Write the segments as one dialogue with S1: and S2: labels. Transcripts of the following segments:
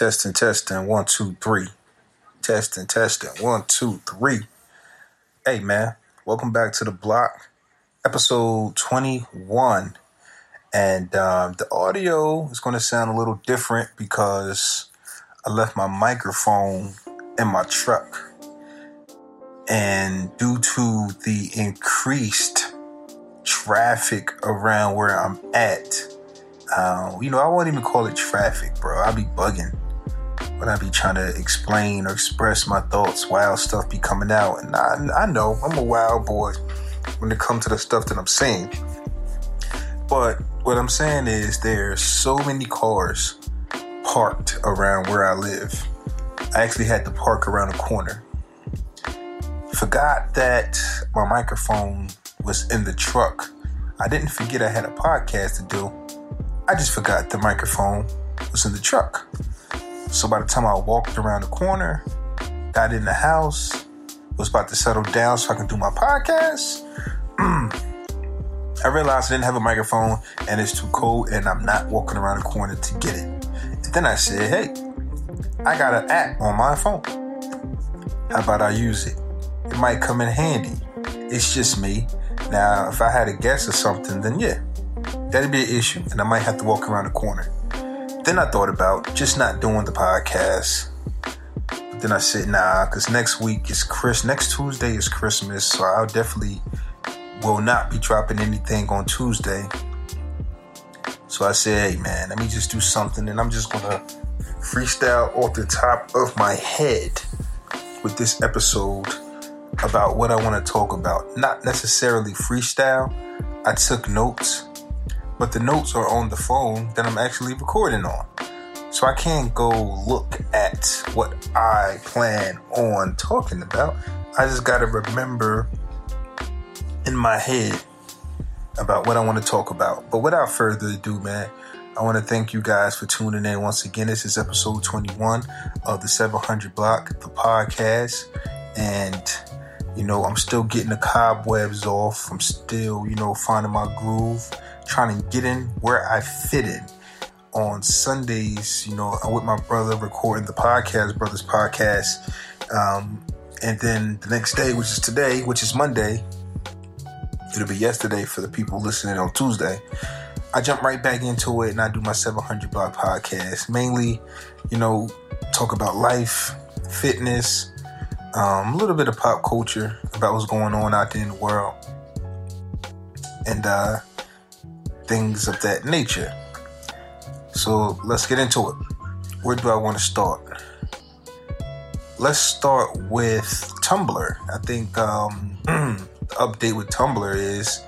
S1: Testing, testing, one, two, three. Testing, testing, one, two, three. Hey, man, welcome back to the block, episode 21. And um, the audio is going to sound a little different because I left my microphone in my truck. And due to the increased traffic around where I'm at, uh, you know, I won't even call it traffic, bro. I'll be bugging when I be trying to explain or express my thoughts. Wild stuff be coming out, and I, I know I'm a wild boy when it comes to the stuff that I'm saying. But what I'm saying is there's so many cars parked around where I live. I actually had to park around a corner. Forgot that my microphone was in the truck. I didn't forget I had a podcast to do. I just forgot the microphone was in the truck. So by the time I walked around the corner, got in the house, was about to settle down so I can do my podcast, I realized I didn't have a microphone and it's too cold and I'm not walking around the corner to get it. And then I said, hey, I got an app on my phone. How about I use it? It might come in handy. It's just me. Now, if I had a guess or something, then yeah, that'd be an issue and I might have to walk around the corner. Then I thought about just not doing the podcast. But then I said, nah, because next week is Chris. Next Tuesday is Christmas, so I'll definitely will not be dropping anything on Tuesday. So I said, hey man, let me just do something, and I'm just gonna freestyle off the top of my head with this episode about what I want to talk about. Not necessarily freestyle. I took notes but the notes are on the phone that I'm actually recording on. So I can't go look at what I plan on talking about. I just got to remember in my head about what I want to talk about. But without further ado, man, I want to thank you guys for tuning in once again. This is episode 21 of the 700 Block, the podcast. And, you know, I'm still getting the cobwebs off. I'm still, you know, finding my groove trying to get in where I fit in. On Sundays, you know, I'm with my brother recording the podcast, Brothers Podcast. Um, and then the next day, which is today, which is Monday, it'll be yesterday for the people listening on Tuesday. I jump right back into it and I do my 700 block podcast. Mainly, you know, talk about life, fitness, um, a little bit of pop culture about what's going on out there in the world. And uh, things of that nature. So let's get into it. Where do I want to start? Let's start with Tumblr. I think um, the update with Tumblr is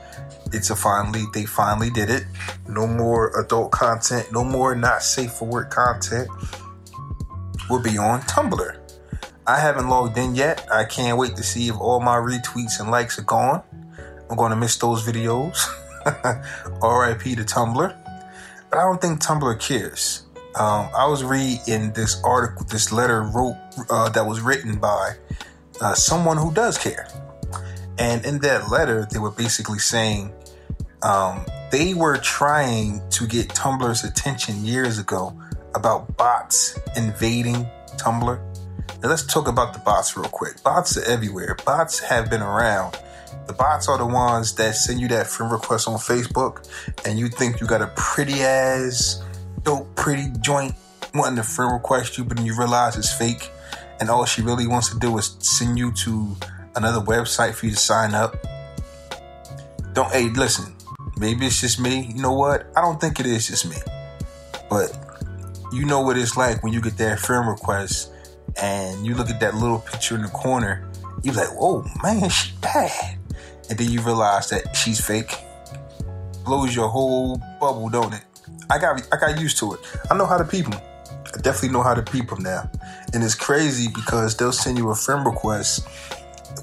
S1: it's a finally they finally did it. No more adult content, no more not safe for work content will be on Tumblr. I haven't logged in yet. I can't wait to see if all my retweets and likes are gone. I'm going to miss those videos. RIP to Tumblr. But I don't think Tumblr cares. Um, I was reading this article, this letter wrote uh, that was written by uh, someone who does care. And in that letter, they were basically saying um, they were trying to get Tumblr's attention years ago about bots invading Tumblr. Now let's talk about the bots real quick. Bots are everywhere. Bots have been around the bots are the ones that send you that friend request on Facebook, and you think you got a pretty ass, dope, pretty joint wanting to friend request you, but then you realize it's fake, and all she really wants to do is send you to another website for you to sign up. Don't, hey, listen, maybe it's just me. You know what? I don't think it is just me. But you know what it's like when you get that friend request and you look at that little picture in the corner, you're like, oh man, she bad and then you realize that she's fake, blows your whole bubble, don't it? I got I got used to it. I know how to people. I definitely know how to peep them now. And it's crazy because they'll send you a friend request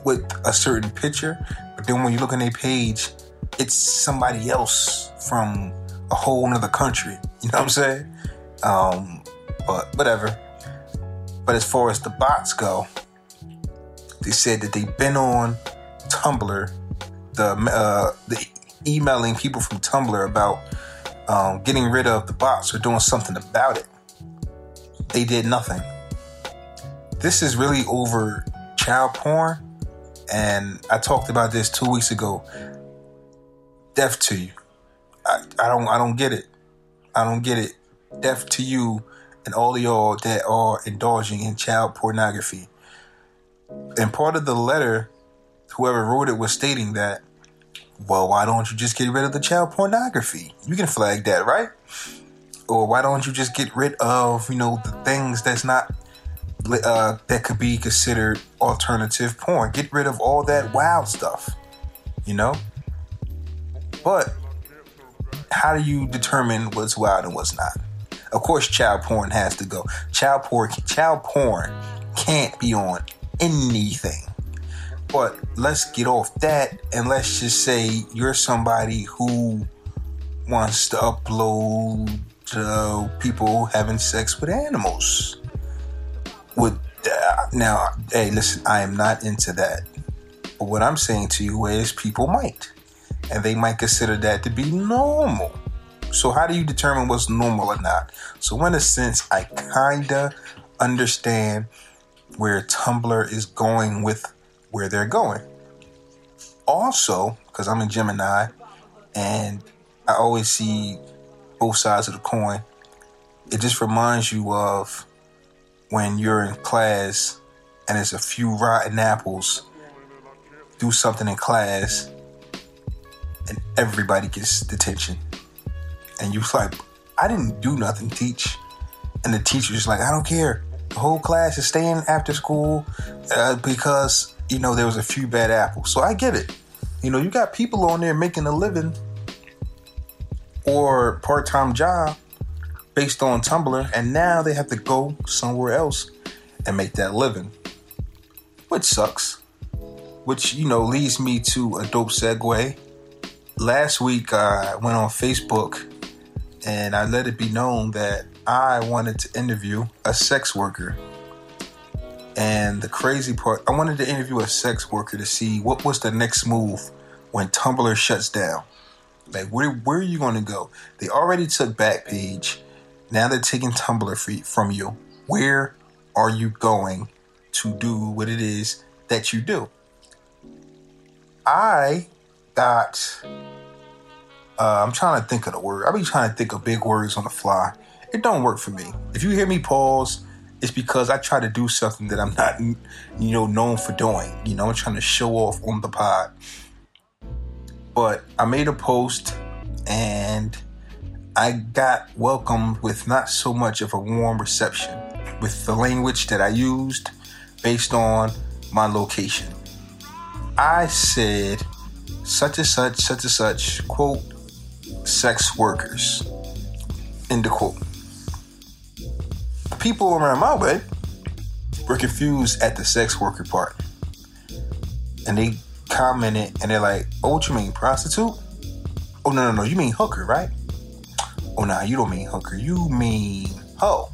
S1: with a certain picture, but then when you look on their page, it's somebody else from a whole nother country. You know what I'm saying? Um, but whatever. But as far as the bots go, they said that they've been on Tumblr, the uh, the emailing people from Tumblr about um, getting rid of the bots or doing something about it. They did nothing. This is really over child porn, and I talked about this two weeks ago. Deaf to you. I, I don't I don't get it. I don't get it. Deaf to you and all y'all that are indulging in child pornography. And part of the letter, whoever wrote it was stating that, well, why don't you just get rid of the child pornography? You can flag that, right? Or why don't you just get rid of, you know, the things that's not uh, that could be considered alternative porn? Get rid of all that wild stuff, you know. But how do you determine what's wild and what's not? Of course, child porn has to go. Child porn, child porn can't be on anything. But let's get off that and let's just say you're somebody who wants to upload uh, people having sex with animals. With now, hey, listen, I am not into that. But what I'm saying to you is, people might, and they might consider that to be normal. So, how do you determine what's normal or not? So, in a sense, I kinda understand where Tumblr is going with where they're going. Also, because I'm a Gemini and I always see both sides of the coin, it just reminds you of when you're in class and there's a few rotten apples, do something in class, and everybody gets detention. And you're like, I didn't do nothing, teach. And the teacher's like, I don't care. The whole class is staying after school uh, because, you know, there was a few bad apples. So I get it. You know, you got people on there making a living or part time job based on Tumblr, and now they have to go somewhere else and make that living, which sucks. Which, you know, leads me to a dope segue. Last week, uh, I went on Facebook and I let it be known that I wanted to interview a sex worker. And the crazy part, I wanted to interview a sex worker to see what was the next move when Tumblr shuts down. Like, where, where are you going to go? They already took Backpage. Now they're taking Tumblr from you. Where are you going to do what it is that you do? I got. Uh, I'm trying to think of the word. I be trying to think of big words on the fly. It don't work for me. If you hear me pause, it's because I try to do something that I'm not, you know, known for doing. You know, I'm trying to show off on the pod. But I made a post and I got welcomed with not so much of a warm reception with the language that I used based on my location. I said such and such, such and such, quote, sex workers, end of quote. People around my way were confused at the sex worker part. And they commented and they're like, oh, what you mean, prostitute? Oh, no, no, no, you mean hooker, right? Oh, nah, you don't mean hooker. You mean hoe.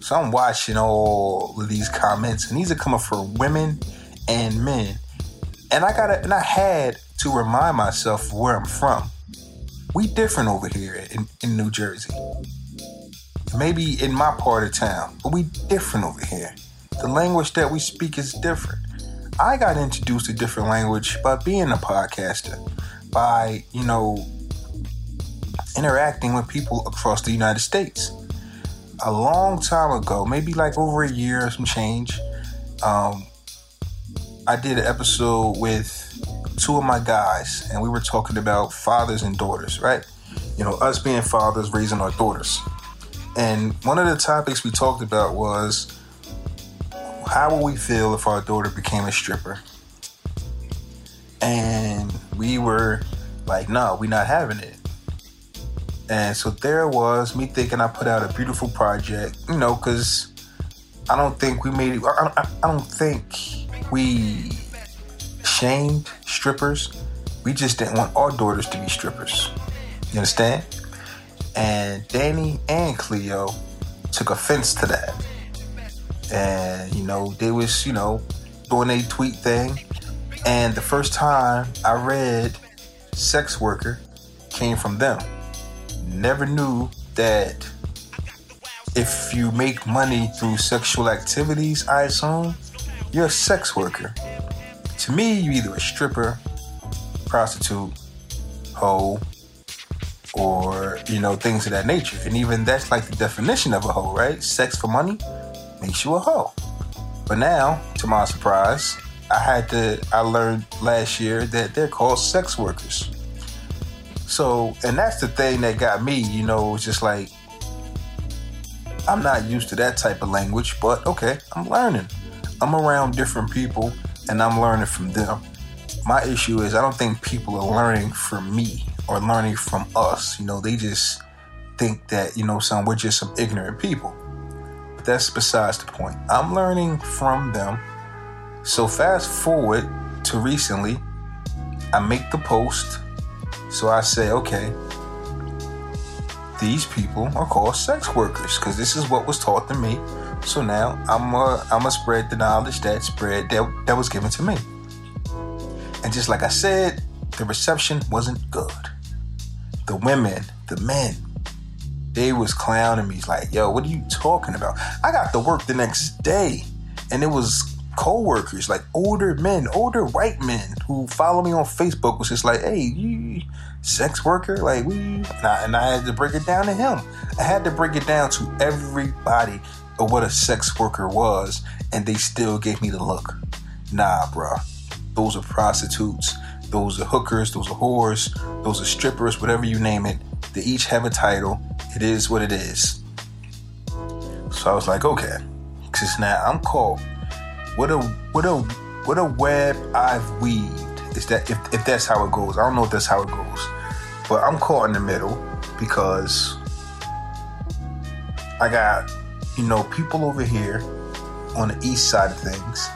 S1: So I'm watching all of these comments, and these are coming from women and men. And I gotta, and I had to remind myself where I'm from. We different over here in, in New Jersey. Maybe in my part of town, but we different over here. The language that we speak is different. I got introduced to different language by being a podcaster, by, you know, interacting with people across the United States. A long time ago, maybe like over a year or some change, um, I did an episode with two of my guys, and we were talking about fathers and daughters, right? You know, us being fathers raising our daughters. And one of the topics we talked about was how would we feel if our daughter became a stripper? And we were like, no, we're not having it. And so there was, me thinking I put out a beautiful project, you know, because I don't think we made it, I, I, I don't think we shamed strippers. We just didn't want our daughters to be strippers. You understand? And Danny and Cleo took offense to that. And, you know, they was, you know, doing a tweet thing. And the first time I read sex worker came from them. Never knew that if you make money through sexual activities, I assume, you're a sex worker. To me, you're either a stripper, prostitute, hoe, or, you know, things of that nature. And even that's like the definition of a hoe, right? Sex for money makes you a hoe. But now, to my surprise, I had to, I learned last year that they're called sex workers. So, and that's the thing that got me, you know, it's just like, I'm not used to that type of language, but okay, I'm learning. I'm around different people and I'm learning from them. My issue is I don't think people are learning from me or learning from us. You know, they just think that, you know, some we're just some ignorant people. But that's besides the point. I'm learning from them. So fast forward to recently, I make the post. So I say, okay, these people are called sex workers because this is what was taught to me. So now I'm a, I'm a spread the knowledge that spread that, that was given to me. And just like I said, the reception wasn't good. The women, the men, they was clowning me like, yo, what are you talking about? I got to work the next day and it was co-workers, like older men, older white men who follow me on Facebook was just like, hey, you sex worker? Like we and I, and I had to break it down to him. I had to break it down to everybody of what a sex worker was, and they still gave me the look. Nah, bruh. Those are prostitutes, those are hookers, those are whores, those are strippers, whatever you name it. They each have a title. It is what it is. So I was like, okay, because now I'm caught. What a what a what a web I've weaved. Is that if, if that's how it goes? I don't know if that's how it goes, but I'm caught in the middle because I got you know people over here on the east side of things,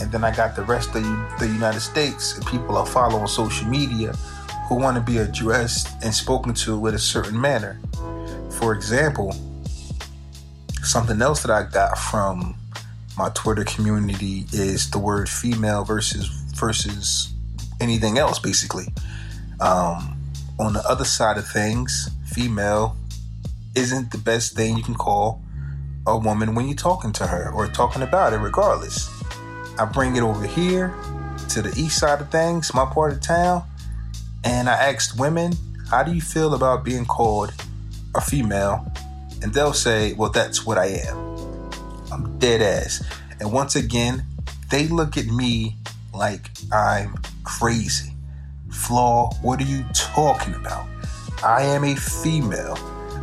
S1: and then I got the rest of the United States and people I follow on social media who want to be addressed and spoken to with a certain manner. For example, something else that I got from my Twitter community is the word female versus versus anything else, basically. Um, on the other side of things, female isn't the best thing you can call a woman when you're talking to her or talking about it, regardless. I bring it over here to the east side of things, my part of town, and I asked women, How do you feel about being called a female? And they'll say, Well, that's what I am. I'm dead ass. And once again, they look at me like I'm crazy. Flaw, what are you talking about? I am a female.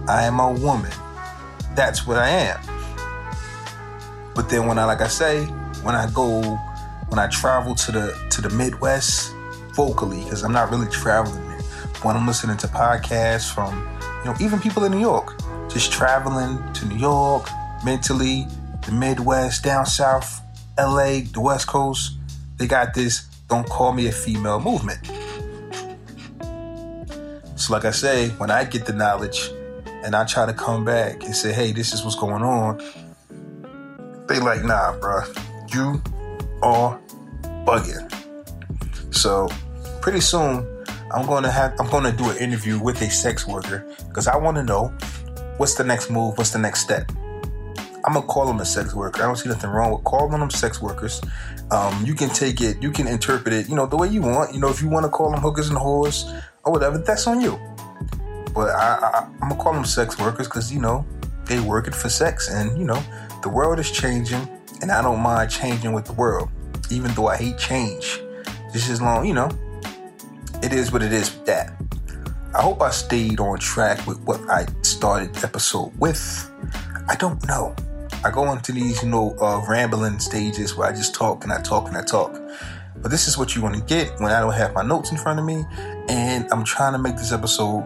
S1: I am a woman. That's what I am. But then when I like I say, when I go when I travel to the to the Midwest vocally, because I'm not really traveling there. When I'm listening to podcasts from, you know, even people in New York, just traveling to New York mentally, the Midwest, down south, LA, the West Coast, they got this don't call me a female movement. So, like I say, when I get the knowledge and I try to come back and say, hey, this is what's going on, they like, nah, bro, you are bugging. So, pretty soon, I'm gonna have I'm gonna do an interview with a sex worker because I want to know what's the next move, what's the next step. I'm gonna call them a sex worker. I don't see nothing wrong with calling them sex workers. Um, you can take it, you can interpret it, you know, the way you want. You know, if you want to call them hookers and whores or whatever, that's on you. But I, I'm gonna call them sex workers because you know they work it for sex, and you know the world is changing, and I don't mind changing with the world, even though I hate change. Just as long, you know, it is what it is with that. I hope I stayed on track with what I started the episode with. I don't know. I go into these, you know, uh, rambling stages where I just talk and I talk and I talk. But this is what you want to get when I don't have my notes in front of me, and I'm trying to make this episode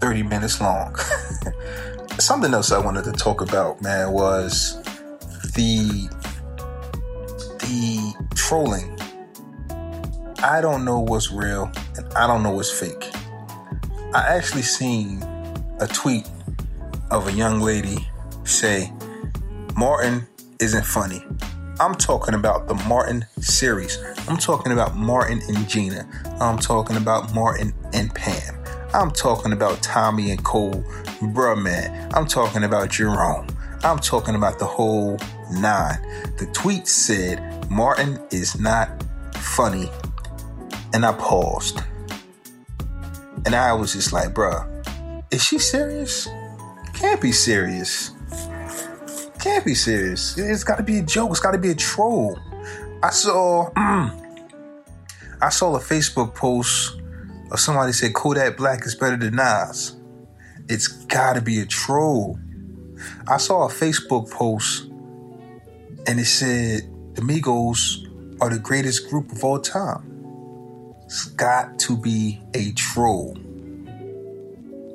S1: 30 minutes long. Something else I wanted to talk about, man, was the the trolling. I don't know what's real and I don't know what's fake. I actually seen a tweet of a young lady say, Martin isn't funny. I'm talking about the Martin series. I'm talking about Martin and Gina. I'm talking about Martin and Pam. I'm talking about Tommy and Cole. Bruh, man. I'm talking about Jerome. I'm talking about the whole nine. The tweet said, Martin is not funny. And I paused. And I was just like, bruh, is she serious? Can't be serious. Can't be serious. It's got to be a joke. It's got to be a troll. I saw, I saw a Facebook post of somebody said Kodak Black is better than Nas. It's got to be a troll. I saw a Facebook post and it said the Migos are the greatest group of all time. It's got to be a troll.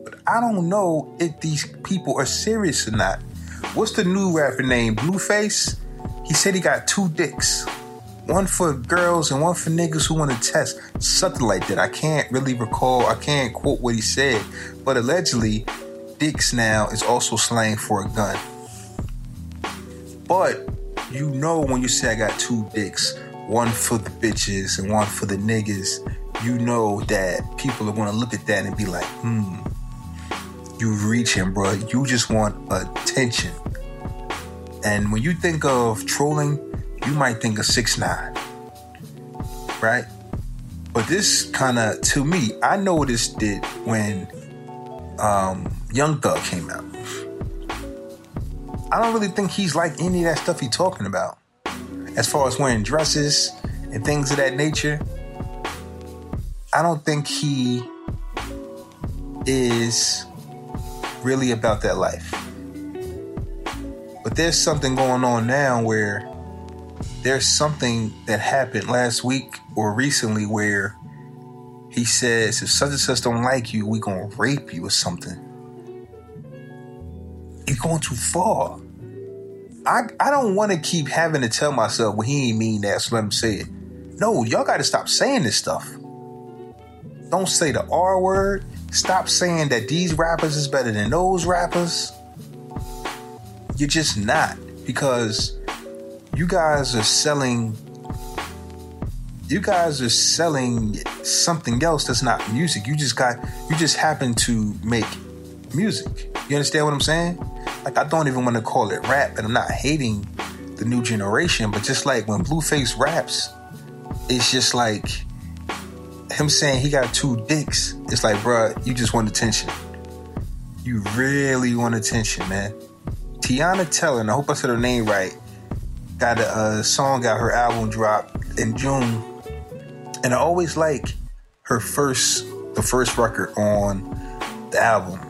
S1: But I don't know if these people are serious or not. What's the new rapper name? Blueface? He said he got two dicks. One for girls and one for niggas who want to test. Something like that. I can't really recall. I can't quote what he said. But allegedly, dicks now is also slang for a gun. But you know when you say I got two dicks, one for the bitches and one for the niggas, you know that people are gonna look at that and be like, hmm, you reaching, bro. You just want attention. And when you think of trolling, you might think of six nine, right? But this kind of, to me, I noticed it when um, Young Thug came out. I don't really think he's like any of that stuff he's talking about. As far as wearing dresses and things of that nature, I don't think he is really about that life. But there's something going on now where there's something that happened last week or recently where he says if such and such don't like you, we gonna rape you or something. You're going too far. I I don't want to keep having to tell myself, well, he ain't mean that, say it. No, y'all got to stop saying this stuff. Don't say the R word. Stop saying that these rappers is better than those rappers. You're just not because you guys are selling you guys are selling something else that's not music. You just got you just happen to make music. You understand what I'm saying? Like I don't even want to call it rap, and I'm not hating the new generation, but just like when Blueface raps, it's just like him saying he got two dicks. It's like, bruh, you just want attention. You really want attention, man. Teyana Taylor, I hope I said her name right, got a, a song out her album dropped in June, and I always like her first, the first record on the album.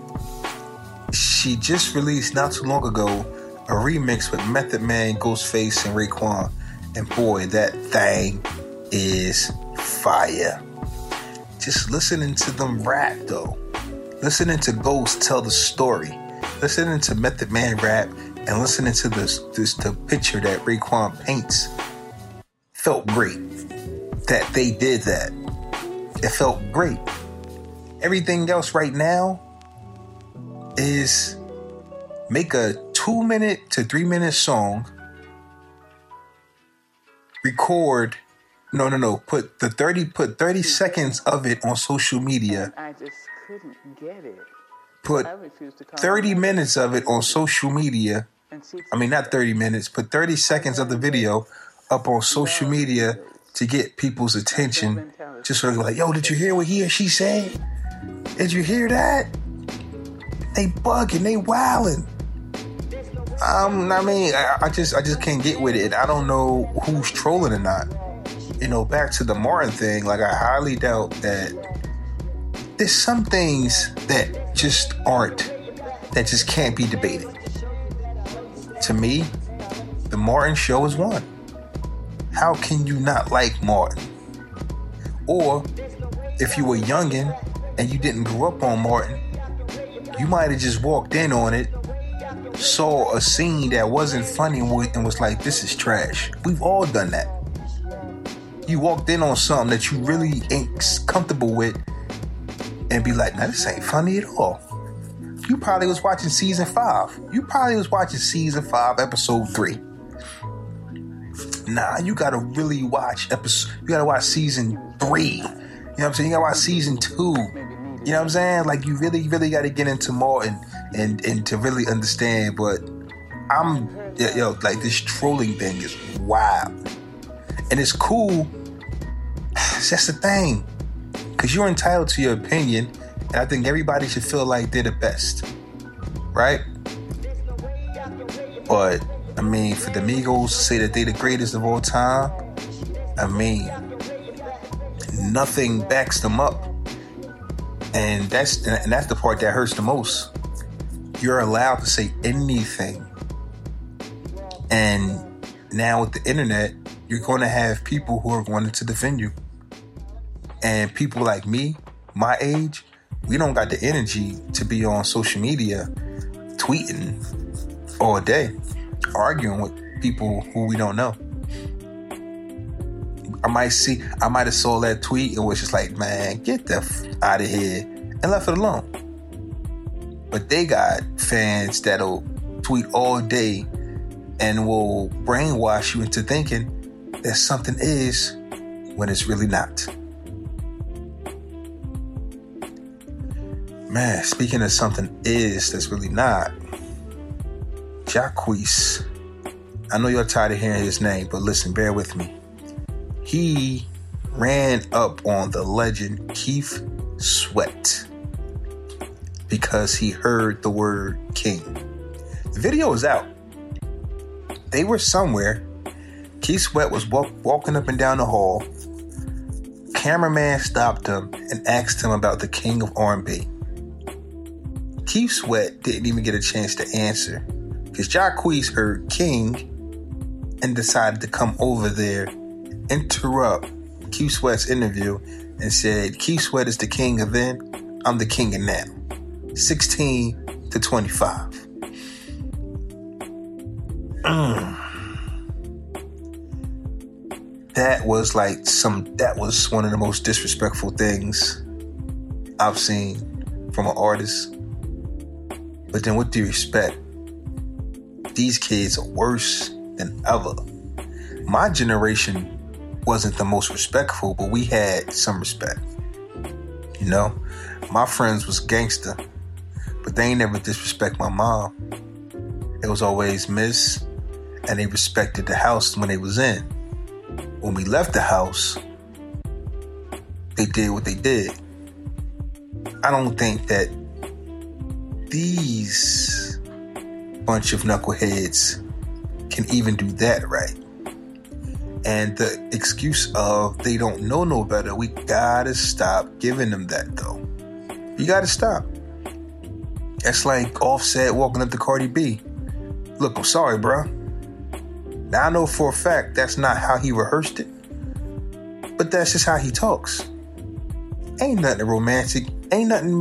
S1: She just released not too long ago a remix with Method Man, Ghostface, and Raekwon, and boy, that thing is fire. Just listening to them rap though, listening to Ghost tell the story, listening to Method Man rap, and listening to this, this the picture that Raekwon paints felt great. That they did that. It felt great. Everything else right now is make a two minute to three minute song, record no no no put the 30 put 30 seconds of it on social media.
S2: I just couldn't get it.
S1: put
S2: I refused to call
S1: 30 minutes of it on social media. I mean not 30 minutes but 30 seconds of the video up on social media to get people's attention. just sort of like yo did you hear what he or she said? Did you hear that they bugging they wilding um i mean I, I just i just can't get with it i don't know who's trolling or not. You know back to the martin thing like i highly doubt that there's some things that just aren't that just can't be debated. To me the martin show is one. How can you not like martin? Or if you were youngin and you didn't grow up on martin You might have just walked in on it, saw a scene that wasn't funny, and was like, "This is trash." We've all done that. You walked in on something that you really ain't comfortable with, and be like, no, this ain't funny at all." You probably was watching season five. You probably was watching season five, episode three. Nah, you gotta really watch episode. You gotta watch season three. You know what I'm saying? You gotta watch season two. You know what I'm saying? Like you really, really gotta get into more and and and to really understand. But I'm yo, yo like this trolling thing is wild, and it's cool. That's the thing, because you're entitled to your opinion, and I think everybody should feel like they're the best, right? But I mean, for the Migos to say that they're the greatest of all time, I mean, nothing backs them up, and that's and that's the part that hurts the most. You're allowed to say anything, and now with the internet, you're going to have people who are going to defend you, and people like me, my age, we don't got the energy to be on social media tweeting all day arguing with people who we don't know. I might see, I might have saw that tweet and was just like, man, get the f- out of here and left it alone. But they got fans that'll tweet all day and will brainwash you into thinking that something is when it's really not. Man, speaking of something is that's really not, Jacquees. I know you're tired of hearing his name, but listen, bear with me. He ran up on the legend Keith Sweat because he heard the word king. The video is out. They were somewhere. Keith Sweat was walk- walking up and down the hall. Cameraman stopped him and asked him about the king of R&B. Keith Sweat didn't even get a chance to answer because Jacquees heard King and decided to come over there, interrupt Keith Sweat's interview, and said, Keith Sweat is the king of then, I'm the king of now. 16 to 25. Mm. That was like some, that was one of the most disrespectful things I've seen from an artist. But then, with due respect, these kids are worse than ever. My generation wasn't the most respectful, but we had some respect. You know, my friends was gangster, but they ain't never disrespect my mom. It was always miss, and they respected the house when they was in. When we left the house, they did what they did. I don't think that these bunch of knuckleheads can even do that right. And the excuse of they don't know no better, we gotta stop giving them that though. You gotta stop. That's like Offset walking up to Cardi B. Look, I'm sorry, bro. Now I know for a fact that's not how he rehearsed it, but that's just how he talks. Ain't nothing romantic. Ain't nothing.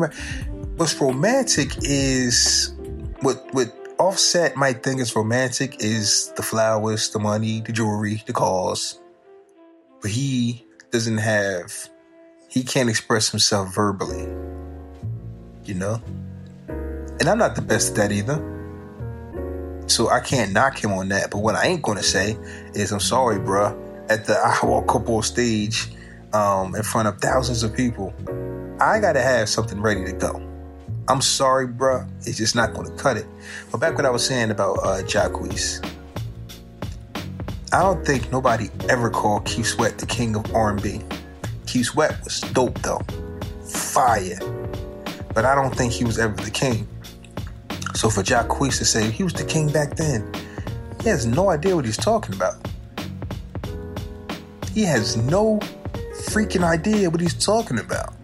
S1: What's romantic is what what Offset might think it's romantic is the flowers, the money, the jewelry, the cars. But he doesn't have, he can't express himself verbally. You know? And I'm not the best at that either. So I can't knock him on that. But what I ain't gonna say is I'm sorry, bruh. At the I Walk Up on stage um, in front of thousands of people, I gotta have something ready to go. I'm sorry, bruh. It's just not going to cut it. But back what I was saying about uh, Jacquees. I don't think nobody ever called Keith Sweat the king of R&B. Keith Sweat was dope though, fire. But I don't think he was ever the king. So for Jacquees to say he was the king back then, he has no idea what he's talking about. He has no freaking idea what he's talking about.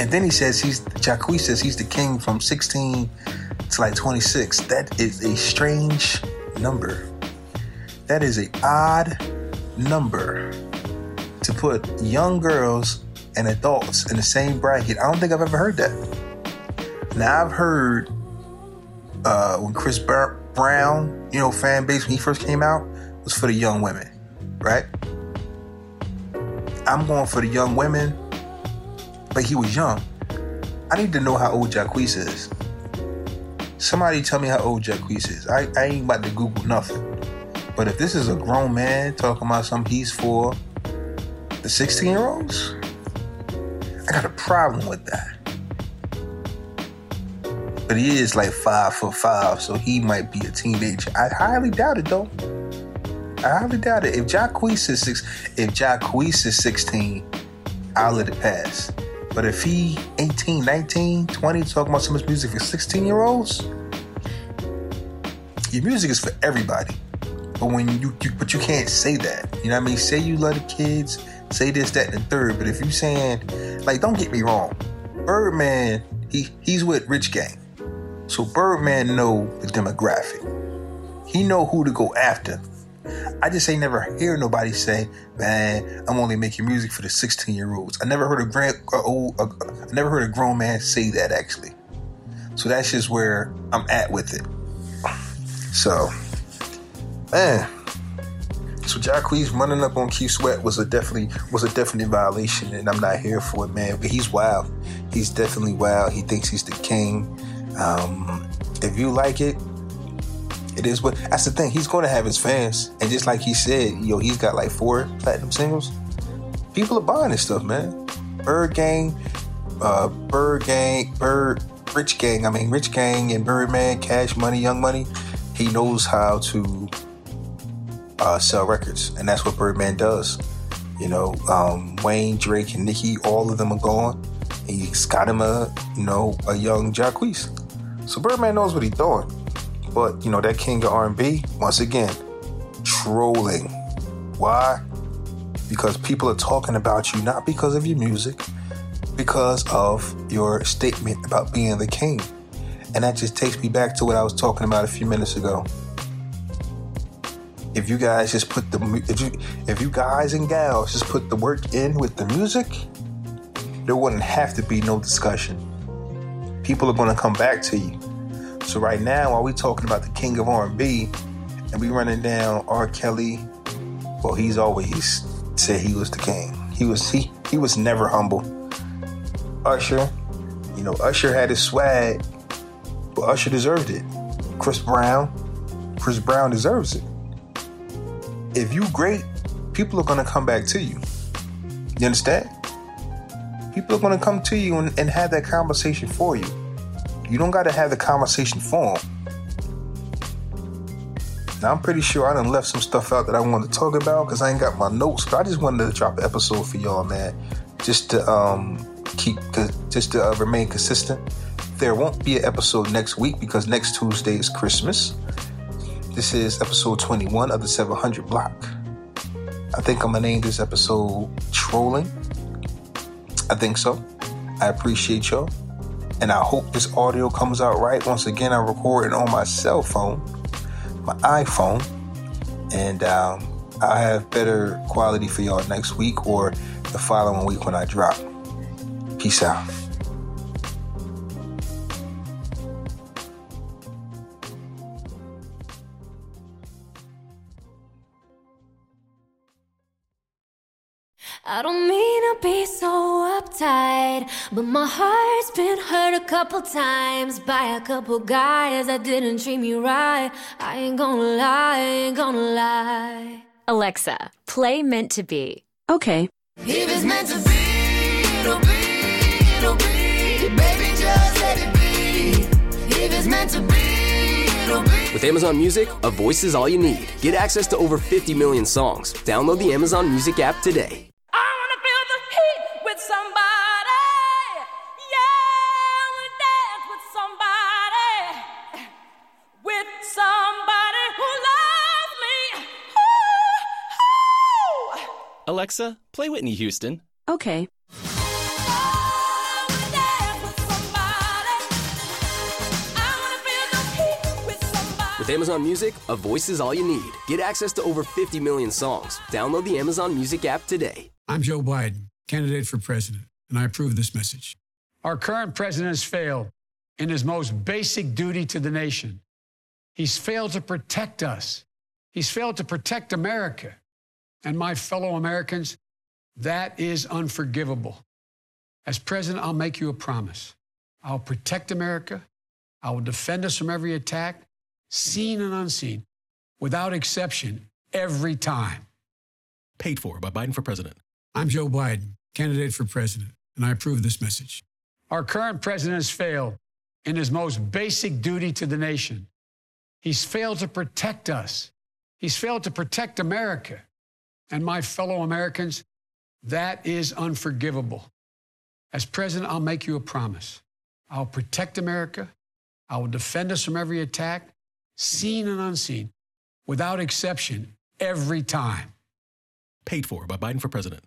S1: And then he says he's Jacquees says he's the king from 16 to like 26. That is a strange number. That is a odd number to put young girls and adults in the same bracket. I don't think I've ever heard that. Now I've heard uh, when Chris Brown, you know, fan base when he first came out was for the young women, right? I'm going for the young women, but he was young. I need to know how old Jacquees is. Somebody tell me how old Jacquees is. I, I ain't about to Google nothing. But if this is a grown man talking about something he's for the 16 year olds, I got a problem with that. But he is like five foot five, so he might be a teenager. I highly doubt it though. I highly doubt it. If Jacquees is six, if Jacquees is 16, I'll let it pass. But if he 18, 19, 20, talking about of his music for 16 year olds, your music is for everybody. But when you, you, but you can't say that. You know what I mean? Say you love the kids, say this, that, and the third. But if you saying, like, don't get me wrong, Birdman, he he's with Rich Gang. So Birdman know the demographic. He know who to go after. I just ain't never hear nobody say, "Man, I'm only making music for the 16 year olds." I never heard a grand, uh, old, uh, I never heard a grown man say that actually. So that's just where I'm at with it. So, man, so Jacquees running up on Keith Sweat was a definitely was a definite violation, and I'm not here for it, man. But he's wild. He's definitely wild. He thinks he's the king. Um, if you like it, it is what. That's the thing. He's going to have his fans, and just like he said, yo, he's got like four platinum singles. People are buying this stuff, man. Bird Gang, uh, Bird Gang, Bird Rich Gang. I mean, Rich Gang and Birdman, Cash Money, Young Money. He knows how to uh, sell records, and that's what Birdman does. You know, um, Wayne, Drake, and Nicki, all of them are gone. He's got him a, you know, a young Jacquees. So Birdman knows what he's doing. But you know that king of R&B, once again, trolling. Why? Because people are talking about you not because of your music, because of your statement about being the king. And that just takes me back to what I was talking about a few minutes ago. If you guys just put the if you if you guys and gals just put the work in with the music, there wouldn't have to be no discussion. People are going to come back to you. So right now, while we talking about the king of R&B, and we running down R. Kelly, well, he's always said he was the king. He was he he was never humble. Usher, you know, Usher had his swag, but Usher deserved it. Chris Brown, Chris Brown deserves it. If you great, people are gonna come back to you. You understand? People are gonna come to you and, and have that conversation for you. You don't got to have the conversation for them. Now, I'm pretty sure I done left some stuff out that I wanted to talk about because I ain't got my notes, but I just wanted to drop an episode for y'all, man, just to um, keep, just to uh, remain consistent. There won't be an episode next week because next Tuesday is Christmas. This is episode 21 of the 700 block. I think I'm gonna name this episode Trolling. I think so. I appreciate y'all and I hope this audio comes out right. Once again, I'm recording on my cell phone, my iPhone, and um, I'll have better quality for y'all next week or the following week when I drop. Peace out.
S3: I don't mean to be so uptight, but my heart's been hurt a couple times by a couple guys that didn't treat me right. I ain't gonna lie, I ain't gonna lie.
S4: Alexa, play Meant to Be.
S5: Okay.
S3: If it's meant to be, it'll be, it'll be. Baby, just let it be. If it's meant to be, be.
S6: With Amazon Music, a voice is all you need. Get access to over 50 million songs. Download the Amazon Music app today.
S7: Alexa, play Whitney Houston.
S5: Okay.
S6: With Amazon Music, a voice is all you need. Get access to over 50 million songs. Download the Amazon Music app today.
S8: I'm Joe Biden, candidate for president, and I approve this message. Our current president has failed.
S5: in his most basic duty to the nation. He's failed to protect us. He's failed to protect America. And my fellow Americans, that is unforgivable. As president, I'll make you a promise. I'll protect America. I will defend us from every attack, seen and unseen, without exception, every time.
S8: Paid for by Biden for president.
S5: I'm Joe Biden, candidate for president, and I approve this message. Our current president has failed in his most basic duty to the nation. He's failed to protect us. He's failed to protect America. And my fellow Americans, that is unforgivable. As president, I'll make you a promise. I'll protect America. I will defend us from every attack, seen and unseen, without exception, every time.
S8: Paid for by Biden for president.